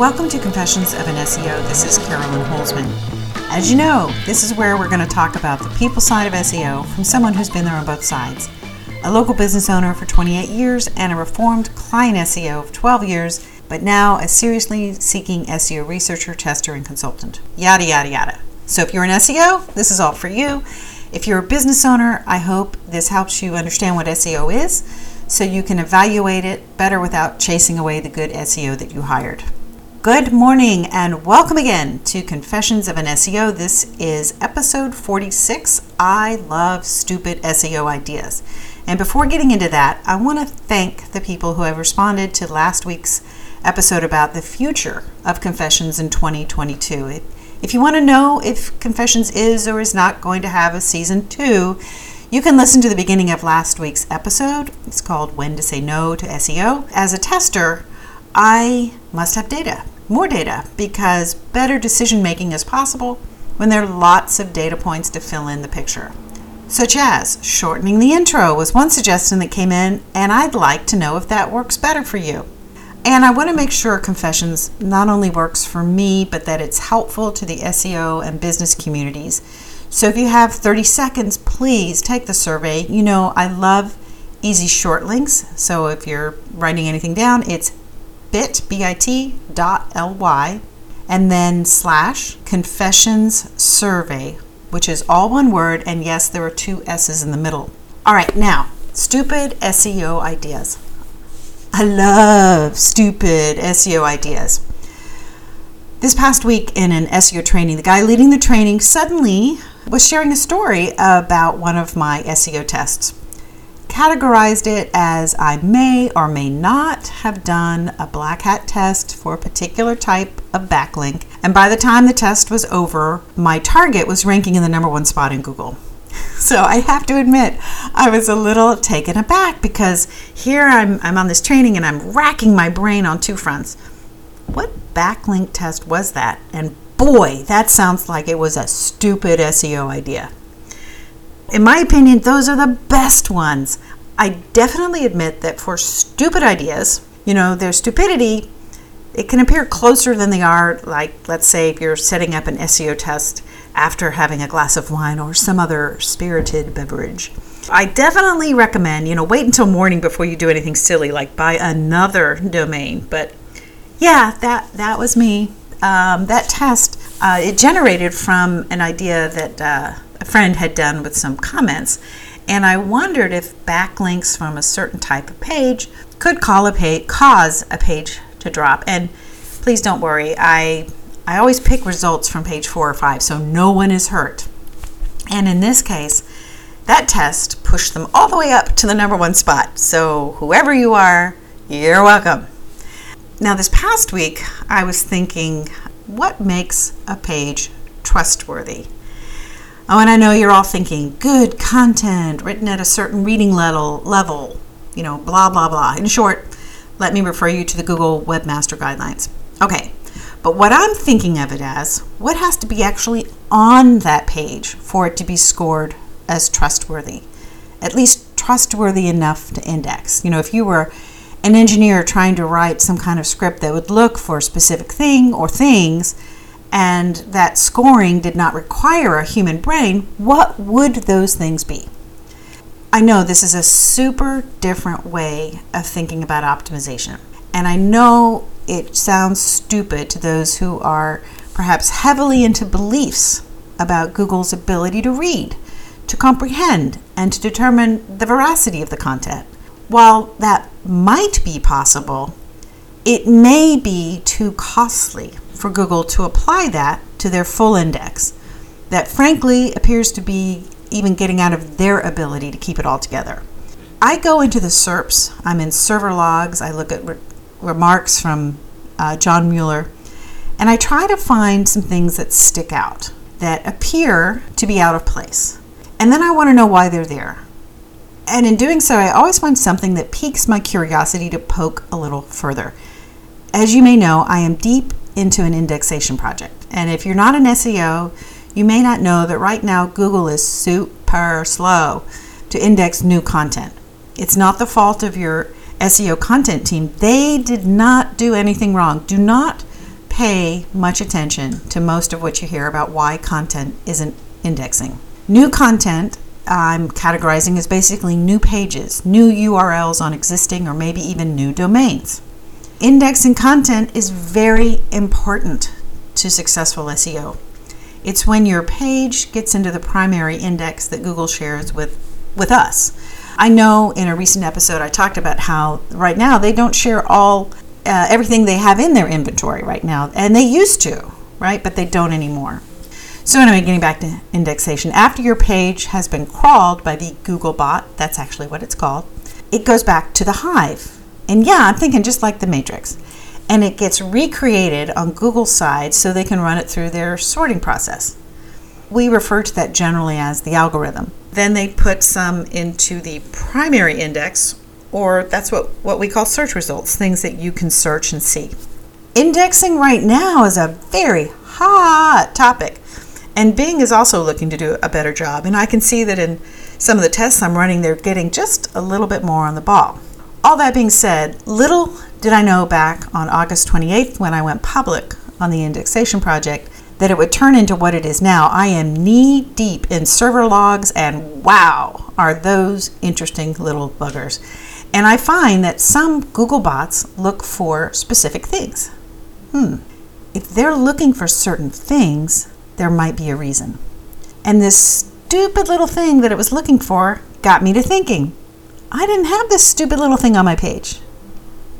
Welcome to Confessions of an SEO. This is Carolyn Holzman. As you know, this is where we're going to talk about the people side of SEO from someone who's been there on both sides. A local business owner for 28 years and a reformed client SEO of 12 years, but now a seriously seeking SEO researcher, tester, and consultant. Yada, yada, yada. So if you're an SEO, this is all for you. If you're a business owner, I hope this helps you understand what SEO is so you can evaluate it better without chasing away the good SEO that you hired. Good morning and welcome again to Confessions of an SEO. This is episode 46 I Love Stupid SEO Ideas. And before getting into that, I want to thank the people who have responded to last week's episode about the future of Confessions in 2022. If you want to know if Confessions is or is not going to have a season two, you can listen to the beginning of last week's episode. It's called When to Say No to SEO. As a tester, I must have data, more data, because better decision making is possible when there are lots of data points to fill in the picture. Such as shortening the intro was one suggestion that came in, and I'd like to know if that works better for you. And I want to make sure Confessions not only works for me, but that it's helpful to the SEO and business communities. So if you have 30 seconds, please take the survey. You know, I love easy short links. So if you're writing anything down, it's bit, B-I-T dot L-Y, and then slash confessions survey, which is all one word. And yes, there are two S's in the middle. All right, now, stupid SEO ideas. I love stupid SEO ideas. This past week in an SEO training, the guy leading the training suddenly was sharing a story about one of my SEO tests. Categorized it as I may or may not have done a black hat test for a particular type of backlink, and by the time the test was over, my target was ranking in the number one spot in Google. So I have to admit, I was a little taken aback because here I'm, I'm on this training and I'm racking my brain on two fronts. What backlink test was that? And boy, that sounds like it was a stupid SEO idea. In my opinion, those are the best ones. I definitely admit that for stupid ideas, you know, their stupidity, it can appear closer than they are. Like, let's say if you're setting up an SEO test after having a glass of wine or some other spirited beverage. I definitely recommend, you know, wait until morning before you do anything silly like buy another domain. But yeah, that that was me. Um, that test uh, it generated from an idea that uh, a friend had done with some comments, and I wondered if backlinks from a certain type of page could call a page, cause a page to drop. And please don't worry, I I always pick results from page four or five so no one is hurt. And in this case, that test pushed them all the way up to the number one spot. So whoever you are, you're welcome. Now, this past week, I was thinking, what makes a page trustworthy? Oh, and I know you're all thinking, good content written at a certain reading level, level, you know, blah, blah, blah. In short, let me refer you to the Google Webmaster Guidelines. Okay, but what I'm thinking of it as, what has to be actually on that page for it to be scored as trustworthy? At least trustworthy enough to index. You know, if you were an engineer trying to write some kind of script that would look for a specific thing or things, and that scoring did not require a human brain, what would those things be? I know this is a super different way of thinking about optimization. And I know it sounds stupid to those who are perhaps heavily into beliefs about Google's ability to read, to comprehend, and to determine the veracity of the content. While that might be possible, it may be too costly for Google to apply that to their full index. That frankly appears to be even getting out of their ability to keep it all together. I go into the SERPs, I'm in server logs, I look at remarks from uh, John Mueller, and I try to find some things that stick out, that appear to be out of place. And then I want to know why they're there. And in doing so, I always find something that piques my curiosity to poke a little further. As you may know, I am deep into an indexation project. And if you're not an SEO, you may not know that right now Google is super slow to index new content. It's not the fault of your SEO content team, they did not do anything wrong. Do not pay much attention to most of what you hear about why content isn't indexing. New content I'm categorizing as basically new pages, new URLs on existing or maybe even new domains. Indexing content is very important to successful SEO. It's when your page gets into the primary index that Google shares with, with us. I know in a recent episode I talked about how right now they don't share all uh, everything they have in their inventory right now, and they used to, right? But they don't anymore. So, anyway, getting back to indexation, after your page has been crawled by the Google bot, that's actually what it's called, it goes back to the hive. And yeah, I'm thinking just like the Matrix. And it gets recreated on Google's side so they can run it through their sorting process. We refer to that generally as the algorithm. Then they put some into the primary index, or that's what, what we call search results, things that you can search and see. Indexing right now is a very hot topic. And Bing is also looking to do a better job. And I can see that in some of the tests I'm running, they're getting just a little bit more on the ball. All that being said, little did I know back on August 28th when I went public on the indexation project that it would turn into what it is now. I am knee deep in server logs, and wow, are those interesting little buggers. And I find that some Google bots look for specific things. Hmm, if they're looking for certain things, there might be a reason. And this stupid little thing that it was looking for got me to thinking I didn't have this stupid little thing on my page.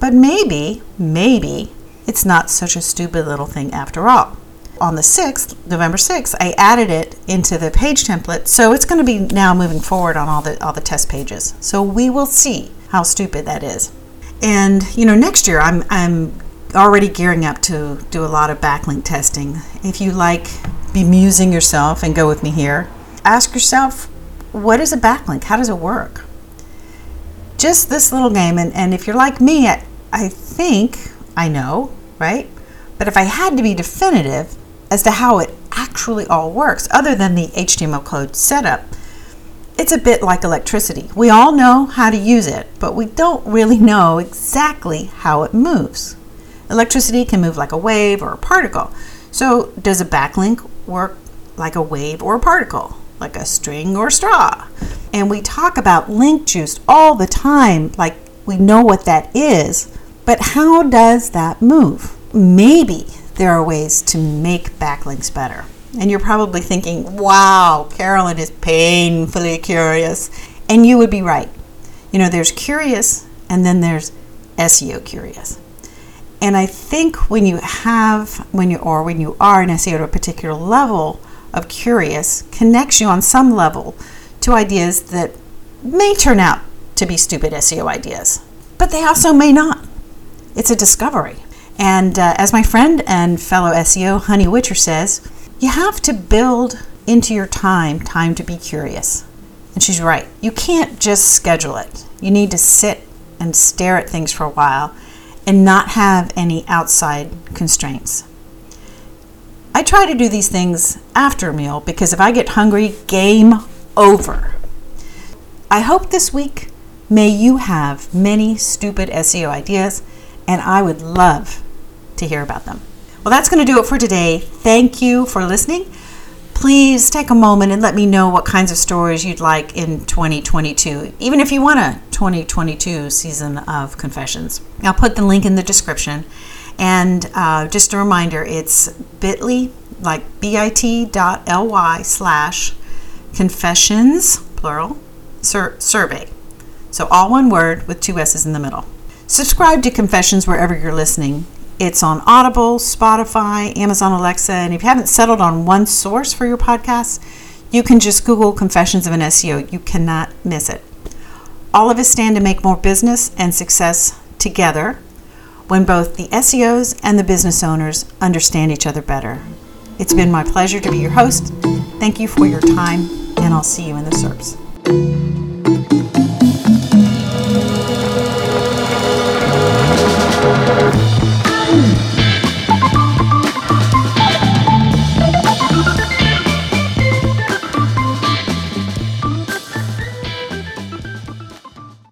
But maybe, maybe, it's not such a stupid little thing after all on the 6th, November 6th, I added it into the page template. So it's going to be now moving forward on all the all the test pages. So we will see how stupid that is. And you know, next year I'm I'm already gearing up to do a lot of backlink testing. If you like bemusing yourself and go with me here, ask yourself, what is a backlink? How does it work? Just this little game and, and if you're like me, I, I think I know, right? But if I had to be definitive, as to how it actually all works, other than the HTML code setup. It's a bit like electricity. We all know how to use it, but we don't really know exactly how it moves. Electricity can move like a wave or a particle. So, does a backlink work like a wave or a particle, like a string or straw? And we talk about link juice all the time, like we know what that is, but how does that move? Maybe there are ways to make backlinks better. And you're probably thinking, wow, Carolyn is painfully curious. And you would be right. You know, there's curious and then there's SEO curious. And I think when you have, when you, or when you are an SEO to a particular level of curious, connects you on some level to ideas that may turn out to be stupid SEO ideas, but they also may not. It's a discovery. And uh, as my friend and fellow SEO Honey Witcher says, you have to build into your time time to be curious. And she's right. You can't just schedule it. You need to sit and stare at things for a while and not have any outside constraints. I try to do these things after a meal because if I get hungry, game over. I hope this week may you have many stupid SEO ideas, and I would love to hear about them. Well, that's going to do it for today. Thank you for listening. Please take a moment and let me know what kinds of stories you'd like in 2022, even if you want a 2022 season of Confessions. I'll put the link in the description. And uh, just a reminder, it's bit.ly, like bit.ly slash confessions, plural, sur- survey. So all one word with two S's in the middle. Subscribe to Confessions wherever you're listening it's on Audible, Spotify, Amazon Alexa, and if you haven't settled on one source for your podcast, you can just Google Confessions of an SEO. You cannot miss it. All of us stand to make more business and success together when both the SEOs and the business owners understand each other better. It's been my pleasure to be your host. Thank you for your time, and I'll see you in the SERPs.